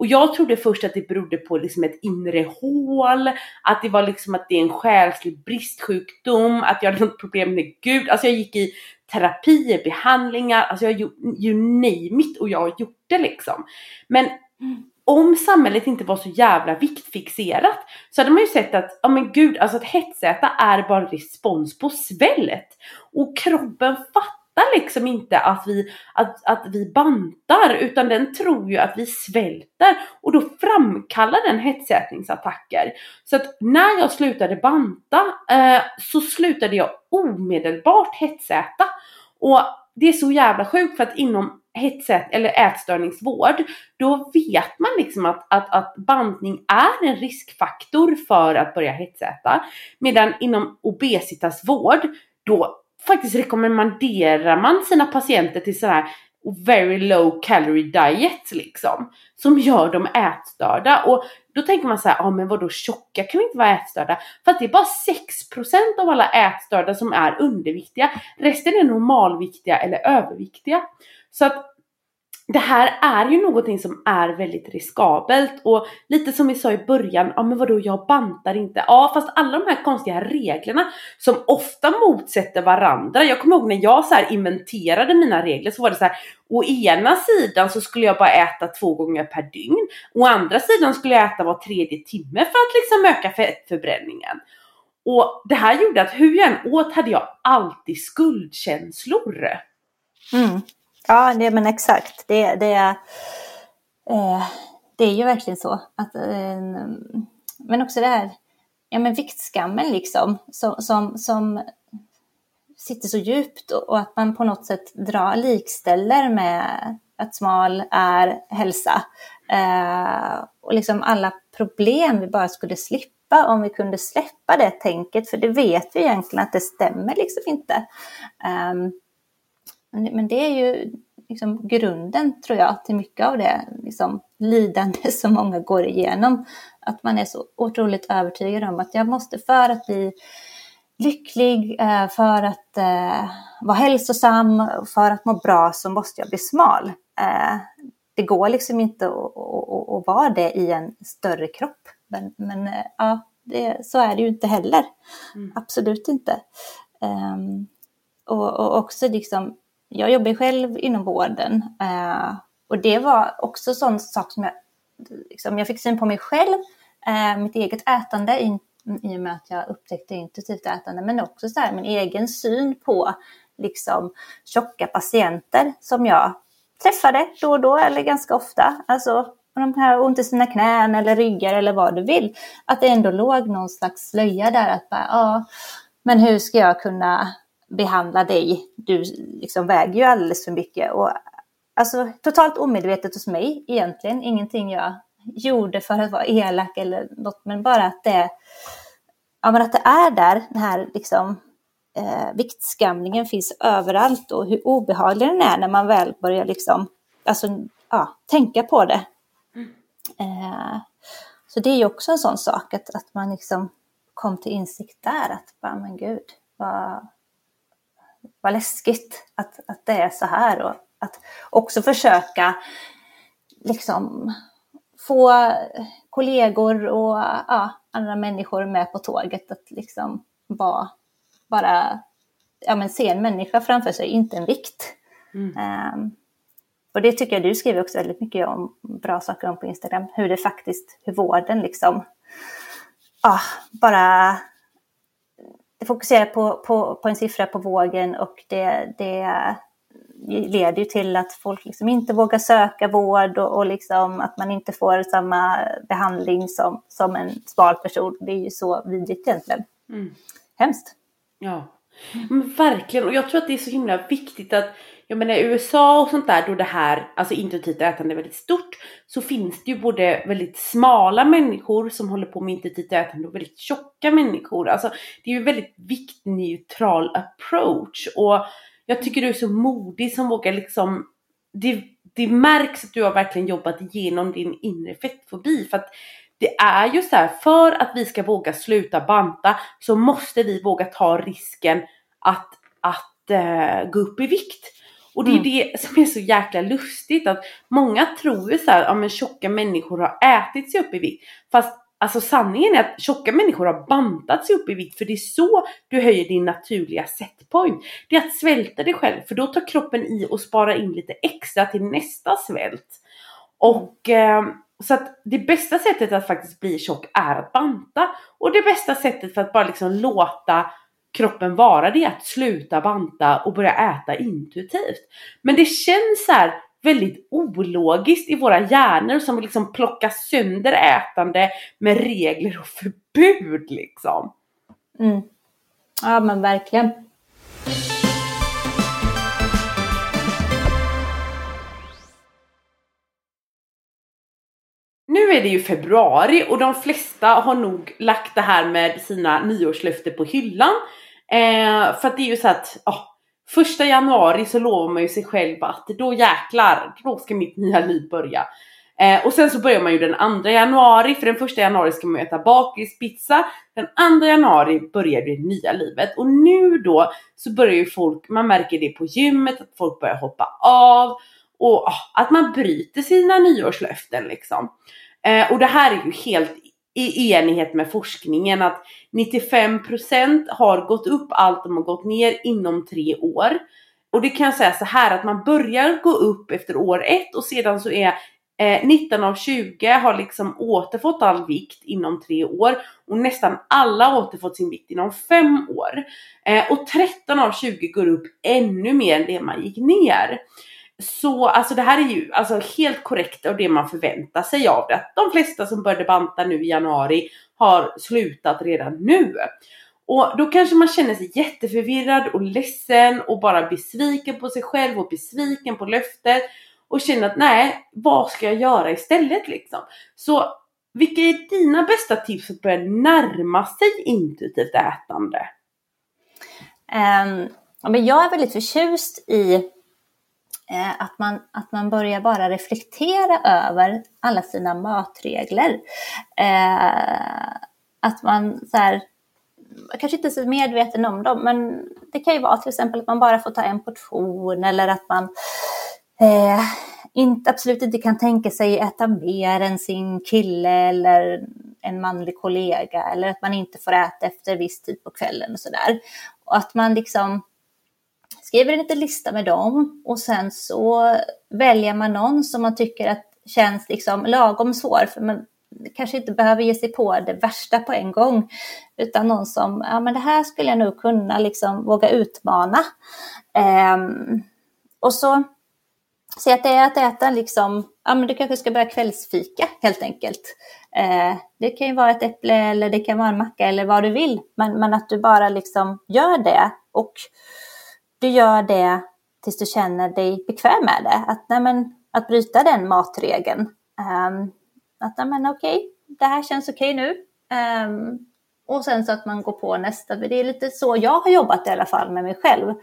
Och jag trodde först att det berodde på liksom ett inre hål, att det var liksom att det är en själslig bristsjukdom, att jag hade något problem med Gud. Alltså jag gick i terapier, behandlingar, alltså jag you name it och jag det liksom. Men om samhället inte var så jävla viktfixerat så hade man ju sett att, ja men gud, alltså att hetsäta är bara respons på svället. Och kroppen fattar liksom inte att vi, att, att vi bantar utan den tror ju att vi svälter och då framkallar den hetsätningsattacker. Så att när jag slutade banta eh, så slutade jag omedelbart hetsäta. Och det är så jävla sjukt för att inom hetsät eller ätstörningsvård, då vet man liksom att, att, att bantning är en riskfaktor för att börja hetsäta. Medan inom obesitasvård, då faktiskt rekommenderar man sina patienter till sådana här very low calorie diet liksom. Som gör dem ätstörda. Och då tänker man så här, ja ah, men vadå tjocka kan vi inte vara ätstörda? För att det är bara 6% av alla ätstörda som är underviktiga. Resten är normalviktiga eller överviktiga. Så att det här är ju någonting som är väldigt riskabelt och lite som vi sa i början, ja men vadå jag bantar inte. Ja fast alla de här konstiga reglerna som ofta motsätter varandra. Jag kommer ihåg när jag så här inventerade mina regler så var det så här, å ena sidan så skulle jag bara äta två gånger per dygn. Å andra sidan skulle jag äta var tredje timme för att liksom öka fettförbränningen. Och det här gjorde att hur jag än åt hade jag alltid skuldkänslor. Mm. Ja, det, men exakt. Det, det, eh, det är ju verkligen så. Att, eh, men också det här ja, men viktskammen liksom, som, som, som sitter så djupt och, och, att man på något sätt drar, likställer med att smal är hälsa. Eh, och liksom alla problem vi bara skulle slippa om vi kunde släppa det tänket, för det vet vi egentligen att det stämmer liksom inte. Um, men det är ju liksom grunden, tror jag, till mycket av det liksom, lidande som många går igenom. Att man är så otroligt övertygad om att jag måste, för att bli lycklig, eh, för att eh, vara hälsosam, för att må bra, så måste jag bli smal. Eh, det går liksom inte att, vara det i en större kropp. Men, men ja, det, så är det ju inte heller. Mm. Absolut inte. Um, och, och, också liksom jag jobbar själv inom vården eh, och det var också sån sak som jag, liksom, jag fick syn på mig själv, eh, mitt eget ätande i, i och med att jag upptäckte intuitivt ätande, men också så här, min egen syn på liksom, tjocka patienter som jag träffade då och då eller ganska ofta. Alltså de här ont i sina knän eller ryggar eller vad du vill. Att det ändå låg någon slags slöja där att bara, ja, men hur ska jag kunna behandla dig. Du liksom väger ju alldeles för mycket. Och, alltså totalt omedvetet hos mig egentligen. Ingenting jag gjorde för att vara elak eller något, men bara att det, ja, men att det är där, den här liksom, eh, viktskamlingen finns överallt och hur obehaglig den är när man väl börjar liksom, alltså, ja, tänka på det. Mm. Eh, så det är ju också en sån sak att, att man liksom kom till insikt där att, bara, men gud, vad, vad läskigt att, att det är så här och att också försöka liksom få kollegor och ja, andra människor med på tåget att liksom vara, bara ja, men se en människa framför sig, inte en vikt. Mm. Um, och det tycker jag du skriver också väldigt mycket om, bra saker om på Instagram, hur det faktiskt, hur vården liksom, ja, bara det fokuserar på, på, på en siffra på vågen och det, det leder ju till att folk liksom inte vågar söka vård och, och liksom att man inte får samma behandling som, som en smal person. Det är ju så vidrigt egentligen. Mm. Hemskt. Ja, men verkligen. Och jag tror att det är så himla viktigt att jag menar i USA och sånt där då det här, alltså intuitivt ätande är väldigt stort, så finns det ju både väldigt smala människor som håller på med intuitivt ätande och väldigt tjocka människor. Alltså det är ju en väldigt viktneutral approach och jag tycker du är så modig som vågar liksom, det, det märks att du har verkligen jobbat igenom din inre fettfobi för att det är ju så här, för att vi ska våga sluta banta så måste vi våga ta risken att, att uh, gå upp i vikt. Och det är mm. det som är så jäkla lustigt att många tror ju såhär, ja men tjocka människor har ätit sig upp i vikt. Fast alltså sanningen är att tjocka människor har bantat sig upp i vikt för det är så du höjer din naturliga setpoint. Det är att svälta dig själv för då tar kroppen i och sparar in lite extra till nästa svält. Och eh, så att det bästa sättet att faktiskt bli tjock är att banta. Och det bästa sättet för att bara liksom låta kroppen vara det att sluta banta och börja äta intuitivt. Men det känns så här väldigt ologiskt i våra hjärnor som liksom plockar sönder ätande med regler och förbud liksom. Mm. Ja men verkligen. Nu är det ju februari och de flesta har nog lagt det här med sina nyårslöften på hyllan. Eh, för att det är ju så att oh, första januari så lovar man ju sig själv att då jäklar, då ska mitt nya liv börja. Eh, och sen så börjar man ju den andra januari, för den första januari ska man äta bakispizza. Den andra januari börjar det nya livet och nu då så börjar ju folk, man märker det på gymmet, att folk börjar hoppa av och oh, att man bryter sina nyårslöften liksom. Eh, och det här är ju helt i enighet med forskningen att 95% har gått upp allt de har gått ner inom tre år. Och det kan jag säga så här att man börjar gå upp efter år ett och sedan så är eh, 19 av 20 har liksom återfått all vikt inom tre år och nästan alla har återfått sin vikt inom fem år. Eh, och 13 av 20 går upp ännu mer än det man gick ner. Så alltså det här är ju alltså helt korrekt av det man förväntar sig av det. De flesta som började banta nu i januari har slutat redan nu. Och då kanske man känner sig jätteförvirrad och ledsen och bara besviken på sig själv och besviken på löftet. Och känner att nej, vad ska jag göra istället liksom? Så vilka är dina bästa tips för att börja närma sig intuitivt ätande? Um, men jag är väldigt förtjust i Eh, att, man, att man börjar bara reflektera över alla sina matregler. Eh, att man så här, kanske inte är så medveten om dem, men det kan ju vara till exempel att man bara får ta en portion eller att man eh, inte, absolut inte kan tänka sig äta mer än sin kille eller en manlig kollega eller att man inte får äta efter viss tid på kvällen och sådär. Och att man liksom skriver en liten lista med dem och sen så väljer man någon som man tycker att känns liksom lagom svår. För man kanske inte behöver ge sig på det värsta på en gång. Utan någon som, ja men det här skulle jag nog kunna liksom våga utmana. Um, och så se att det är att äta liksom, ja men du kanske ska börja kvällsfika helt enkelt. Uh, det kan ju vara ett äpple eller det kan vara en macka eller vad du vill. Men, men att du bara liksom gör det och du gör det tills du känner dig bekväm med det. Att, nej, men, att bryta den matregeln. Um, att nej, men, okej, okay, det här känns okej okay nu. Um, och sen så att man går på nästa. Det är lite så jag har jobbat i alla fall med mig själv.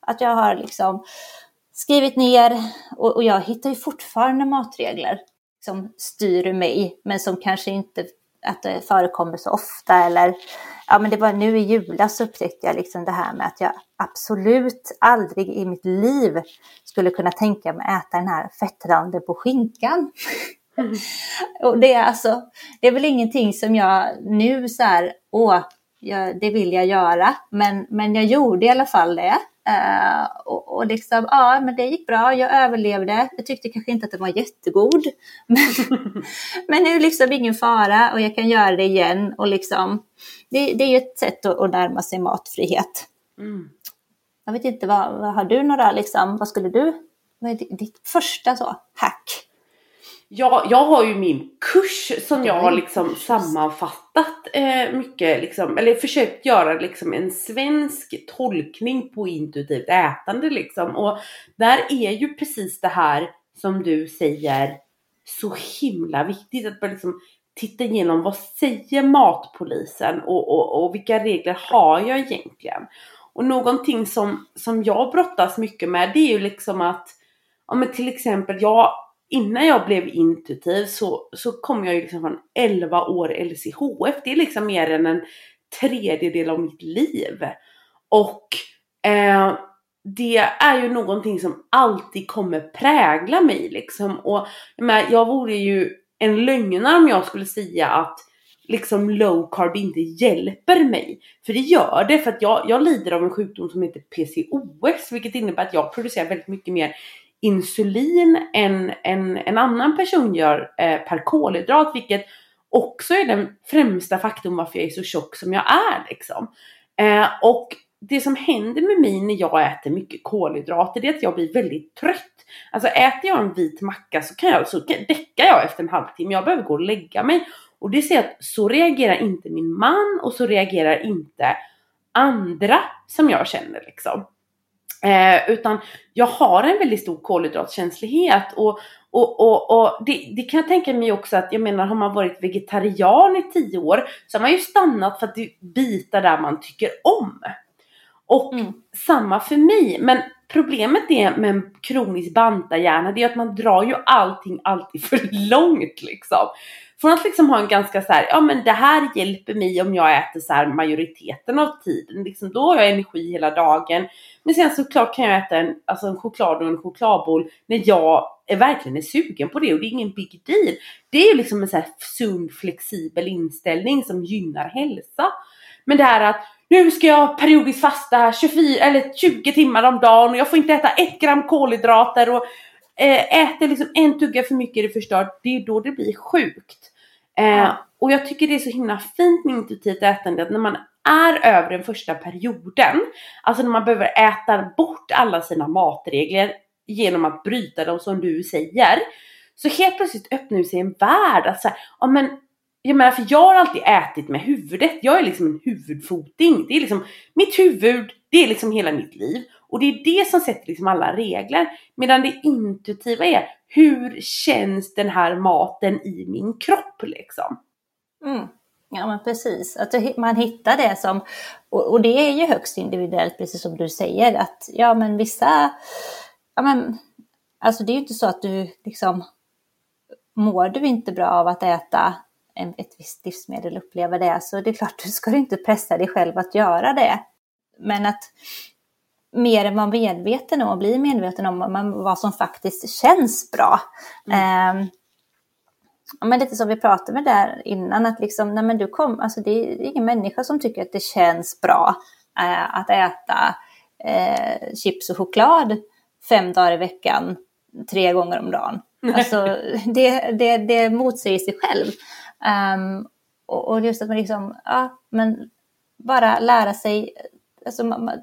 Att jag har liksom skrivit ner och, och jag hittar ju fortfarande matregler som styr mig, men som kanske inte att det förekommer så ofta eller ja men det var nu i julas upptäckte jag liksom det här med att jag absolut aldrig i mitt liv skulle kunna tänka mig äta den här fettranden på skinkan. Mm. och det är alltså, det är väl ingenting som jag nu så här, åh, jag, det vill jag göra, men, men jag gjorde i alla fall det. Uh, och, och, liksom, ja, men det gick bra, jag överlevde. Jag tyckte kanske inte att den var jättegod. Men, men nu är liksom ingen fara och jag kan göra det igen. Och liksom, det, det är ju ett sätt att, att närma sig matfrihet. Mm. Jag vet inte, vad, vad, har du några, liksom, vad skulle du, vad är ditt första så, hack? Ja, jag har ju min kurs som jag har liksom sammanfattat eh, mycket, liksom, eller försökt göra liksom en svensk tolkning på intuitivt ätande liksom. Och där är ju precis det här som du säger så himla viktigt att bara liksom titta igenom vad säger matpolisen och, och, och vilka regler har jag egentligen? Och någonting som, som jag brottas mycket med det är ju liksom att, ja men till exempel jag innan jag blev intuitiv så, så kom jag ju liksom från 11 år LCHF. Det är liksom mer än en tredjedel av mitt liv. Och eh, det är ju någonting som alltid kommer prägla mig liksom. Och jag, jag vore ju en lögnare om jag skulle säga att liksom low carb inte hjälper mig. För det gör det för att jag, jag lider av en sjukdom som heter PCOS vilket innebär att jag producerar väldigt mycket mer insulin än en, en annan person gör eh, per kolhydrat vilket också är den främsta faktorn varför jag är så tjock som jag är liksom. Eh, och det som händer med mig när jag äter mycket kolhydrater det är att jag blir väldigt trött. Alltså äter jag en vit macka så kan jag, så däckar jag efter en halvtimme. Jag behöver gå och lägga mig. Och det ser jag att så reagerar inte min man och så reagerar inte andra som jag känner liksom. Eh, utan jag har en väldigt stor kolhydratkänslighet och, och, och, och det, det, kan jag tänka mig också att, jag menar har man varit vegetarian i tio år så har man ju stannat för att bita där man tycker om. Och mm. samma för mig. Men problemet är med en kronisk bantarhjärna, det är att man drar ju allting alltid för långt liksom. Från att liksom ha en ganska så här, ja men det här hjälper mig om jag äter så här majoriteten av tiden. Liksom, då har jag energi hela dagen. Men sen såklart kan jag äta en, alltså en choklad och en chokladboll när jag är verkligen är sugen på det och det är ingen big deal. Det är ju liksom en så här sund flexibel inställning som gynnar hälsa. Men det här att nu ska jag periodiskt fasta 24 eller 20 timmar om dagen och jag får inte äta ett gram kolhydrater och eh, äter liksom en tugga för mycket är det förstört. Det är då det blir sjukt. Eh, och jag tycker det är så himla fint med intuitivt ätande att när man är över den första perioden, alltså när man behöver äta bort alla sina matregler genom att bryta dem som du säger, så helt plötsligt öppnar sig en värld att säga, ja men jag menar alltså, för jag har alltid ätit med huvudet. Jag är liksom en huvudfoting. Det är liksom mitt huvud, det är liksom hela mitt liv. Och det är det som sätter liksom alla regler. Medan det intuitiva är, hur känns den här maten i min kropp liksom? Mm. Ja men precis, att man hittar det som, och, det är ju högst individuellt precis som du säger, att ja men vissa, ja men, alltså det är ju inte så att du liksom, mår du inte bra av att äta en, ett visst livsmedel, uppleva det, så det är klart, du ska inte pressa dig själv att göra det. Men att mer än vara medveten om och bli medveten om vad som faktiskt känns bra. Mm. Eh, men lite som vi pratade med där innan, att liksom, nej men du kom, alltså det är ingen människa som tycker att det känns bra eh, att äta eh, chips och choklad fem dagar i veckan, tre gånger om dagen. Alltså, det, det, det motsäger sig själv. Um, och, och, just att man liksom, ja, men bara lära sig Alltså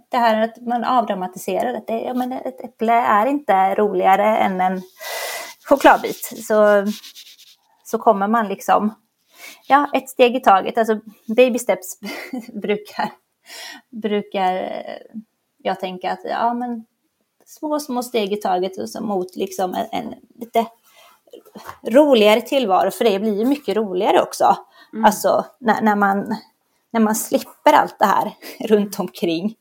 det här att man avdramatiserar att det, ja, men ett äpple är inte roligare än en chokladbit. Så, så kommer man liksom, ja, ett steg i taget. Alltså baby steps brukar, brukar eh, jag tänka att ja, men små, små steg i taget mot liksom en, en lite roligare tillvaro. För det blir ju mycket roligare också. Mm. Alltså när, när man när man slipper allt det här runt omkring.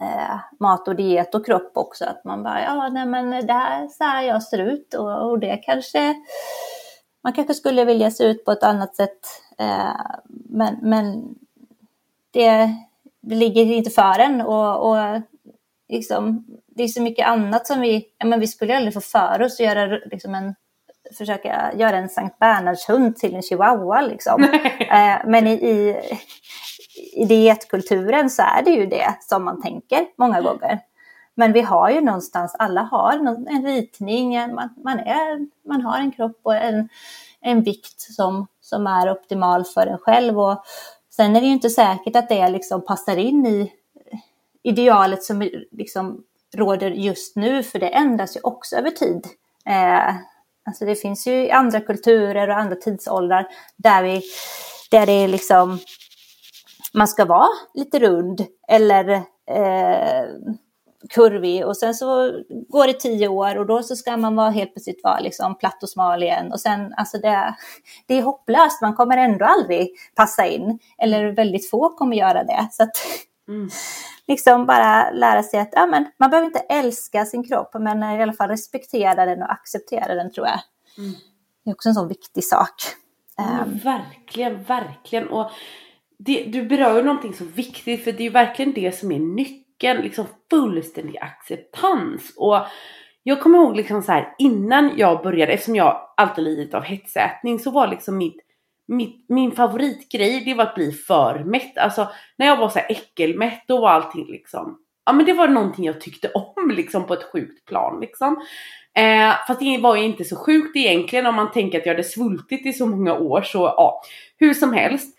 Eh, mat och diet och kropp också. Att man bara, ja nej men det här så här jag ser ut och, och det kanske, man kanske skulle vilja se ut på ett annat sätt. Eh, men men det, det ligger inte för en och, och liksom, det är så mycket annat som vi, ja, men vi skulle aldrig få för oss att göra liksom en försöka göra en Sankt Bernhardshund till en chihuahua. Liksom. eh, men i, i, i dietkulturen så är det ju det som man tänker många gånger. Men vi har ju någonstans, alla har en ritning, man, man, är, man har en kropp och en, en vikt som, som är optimal för en själv. Och sen är det ju inte säkert att det liksom passar in i idealet som liksom råder just nu, för det ändras ju också över tid. Eh, Alltså det finns ju andra kulturer och andra tidsåldrar där, vi, där det är liksom, man ska vara lite rund eller eh, kurvig och sen så går det tio år och då så ska man vara helt plötsligt vara liksom platt och smal igen och sen alltså det, det är hopplöst, man kommer ändå aldrig passa in eller väldigt få kommer göra det. Så att, mm liksom bara lära sig att ja, men, man behöver inte älska sin kropp, men i alla fall respektera den och acceptera den tror jag. Mm. Det är också en sån viktig sak. Ja, um, verkligen, verkligen. Och det, du berör ju någonting så viktigt, för det är ju verkligen det som är nyckeln, liksom fullständig acceptans. Och jag kommer ihåg liksom så här, innan jag började, eftersom jag alltid lidit av hetsätning, så var liksom mitt mitt, min favoritgrej det var att bli för mätt. Alltså när jag var så här äckelmätt då var allting liksom, ja men det var någonting jag tyckte om liksom på ett sjukt plan liksom. Eh, fast det var ju inte så sjukt egentligen om man tänker att jag hade svultit i så många år så ja, hur som helst.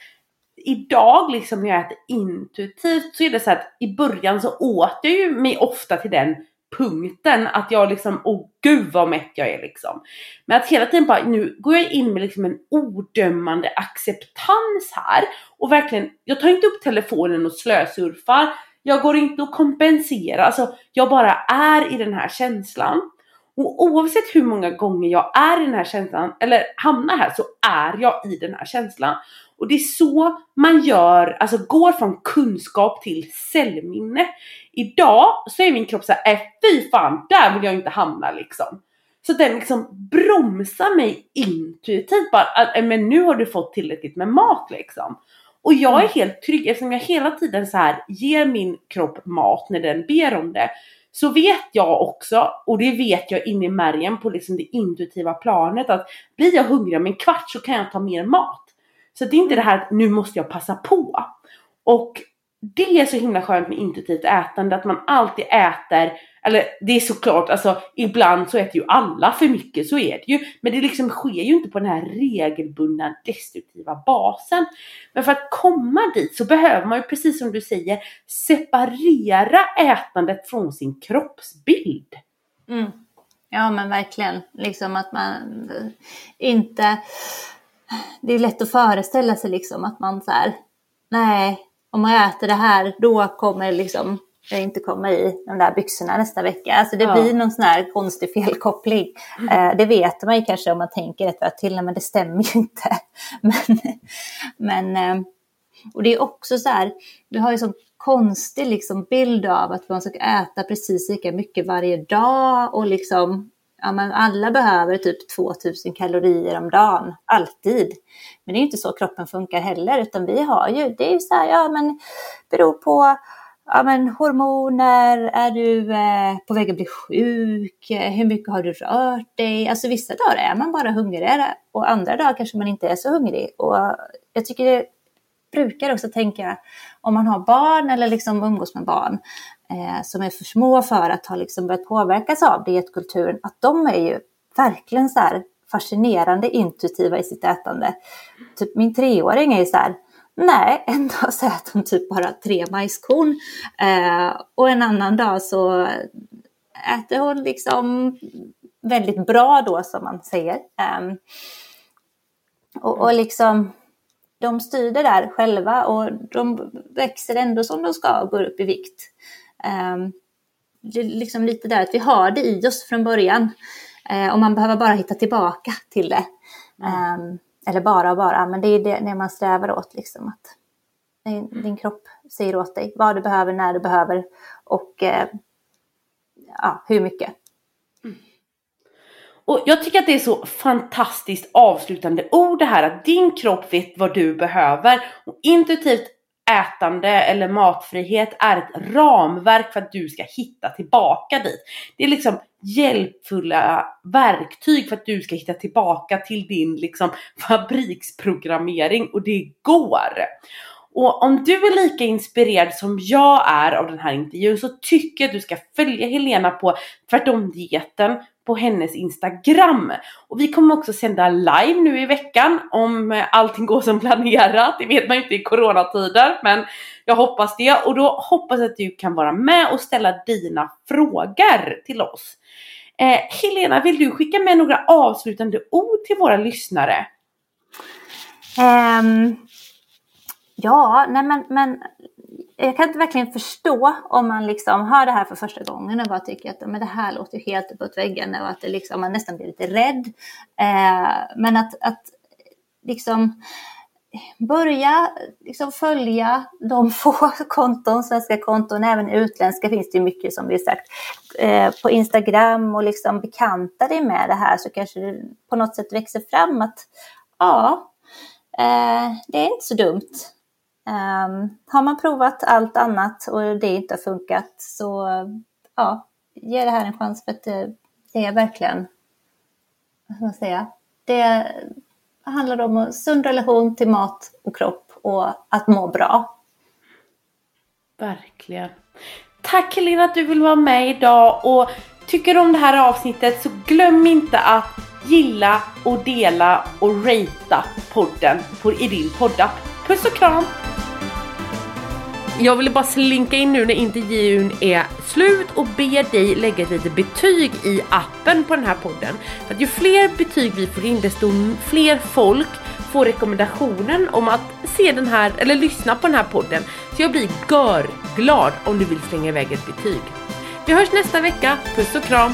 idag liksom när jag äter intuitivt så är det så att i början så åt jag ju mig ofta till den punkten att jag liksom, åh gud vad mätt jag är liksom. Men att hela tiden bara, nu går jag in med liksom en odömande acceptans här och verkligen, jag tar inte upp telefonen och slösurfar, jag går inte och kompenserar, alltså jag bara är i den här känslan. Och oavsett hur många gånger jag är i den här känslan, eller hamnar här, så är jag i den här känslan. Och det är så man gör, alltså går från kunskap till cellminne. Idag så är min kropp såhär, äh, fy fan, där vill jag inte hamna liksom. Så den liksom bromsar mig intuitivt bara, äh, men nu har du fått tillräckligt med mat liksom. Och jag är mm. helt trygg eftersom jag hela tiden så här ger min kropp mat när den ber om det. Så vet jag också, och det vet jag in i märgen på liksom det intuitiva planet att blir jag hungrig om en kvart så kan jag ta mer mat. Så det är inte det här att nu måste jag passa på. Och det är så himla skönt med intuitivt ätande att man alltid äter, eller det är såklart, alltså ibland så äter ju alla för mycket, så är det ju. Men det liksom sker ju inte på den här regelbundna destruktiva basen. Men för att komma dit så behöver man ju precis som du säger separera ätandet från sin kroppsbild. Mm. Ja men verkligen, liksom att man inte det är lätt att föreställa sig liksom att man så här, nej, om man äter det här då kommer liksom jag inte komma i de där byxorna nästa vecka. Alltså det ja. blir någon sån här konstig felkoppling. Mm. Eh, det vet man ju kanske om man tänker ett varv till, men det stämmer ju inte. men, men, eh, och det är också så här, vi har ju sån konstig liksom bild av att man ska äta precis lika mycket varje dag och liksom ja, men alla behöver typ 2000 kalorier om dagen, alltid. Men det är inte så kroppen funkar heller, utan vi har ju, det är ju så här, ja men beror på ja, men hormoner, är du eh, på väg att bli sjuk, eh, hur mycket har du rört dig? Alltså vissa dagar är man bara hungrigare och andra dagar kanske man inte är så hungrig. Och jag tycker det brukar också tänka om man har barn eller liksom umgås med barn eh, som är för små för att ha liksom börjat påverkas av dietkulturen, att de är ju verkligen så här fascinerande intuitiva i sitt ätande. Typ min treåring är ju så här, nej, en dag så äter hon typ bara tre majskorn eh, och en annan dag så äter hon liksom väldigt bra då som man säger. Eh, och, och liksom de styr det där själva och de växer ändå som de ska och går upp i vikt. Um, det är liksom lite där att vi har det i oss från början uh, och man behöver bara hitta tillbaka till det. Mm. Um, eller bara och bara, men det är det, det man strävar åt. Liksom, att din kropp säger åt dig vad du behöver, när du behöver och uh, ja, hur mycket. Och jag tycker att det är så fantastiskt avslutande ord det här att din kropp vet vad du behöver. Och intuitivt ätande eller matfrihet är ett ramverk för att du ska hitta tillbaka dit. Det är liksom hjälpfulla verktyg för att du ska hitta tillbaka till din liksom fabriksprogrammering och det går. Och om du är lika inspirerad som jag är av den här intervjun så tycker jag att du ska följa Helena på tvärtom dieten på hennes Instagram. Och vi kommer också sända live nu i veckan om allting går som planerat. Det vet man ju inte i coronatider men jag hoppas det och då hoppas jag att du kan vara med och ställa dina frågor till oss. Eh, Helena, vill du skicka med några avslutande ord till våra lyssnare? Um, ja, nej men, men jag kan inte verkligen förstå om man liksom hör det här för första gången och bara tycker att men det här låter helt uppåt väggen och att det liksom, man nästan blir lite rädd. Eh, men att, att liksom börja liksom följa de få konton, svenska konton, även utländska finns det mycket som vi sagt. Eh, på Instagram och liksom bekanta dig med det här så kanske det på något sätt växer fram att ja, eh, det är inte så dumt Um, har man provat allt annat och det inte har funkat så ja, ge det här en chans för att det, det är verkligen, vad ska man säga, det handlar om en sund relation till mat och kropp och att må bra. Verkligen. Tack Helena att du vill vara med idag och tycker du om det här avsnittet så glöm inte att gilla och dela och ratea podden på, i din poddapp. Puss och kram! Jag ville bara slinka in nu när intervjun är slut och be dig lägga ett litet betyg i appen på den här podden. För att ju fler betyg vi får in desto fler folk får rekommendationen om att se den här eller lyssna på den här podden. Så jag blir görglad om du vill slänga iväg ett betyg. Vi hörs nästa vecka, puss och kram!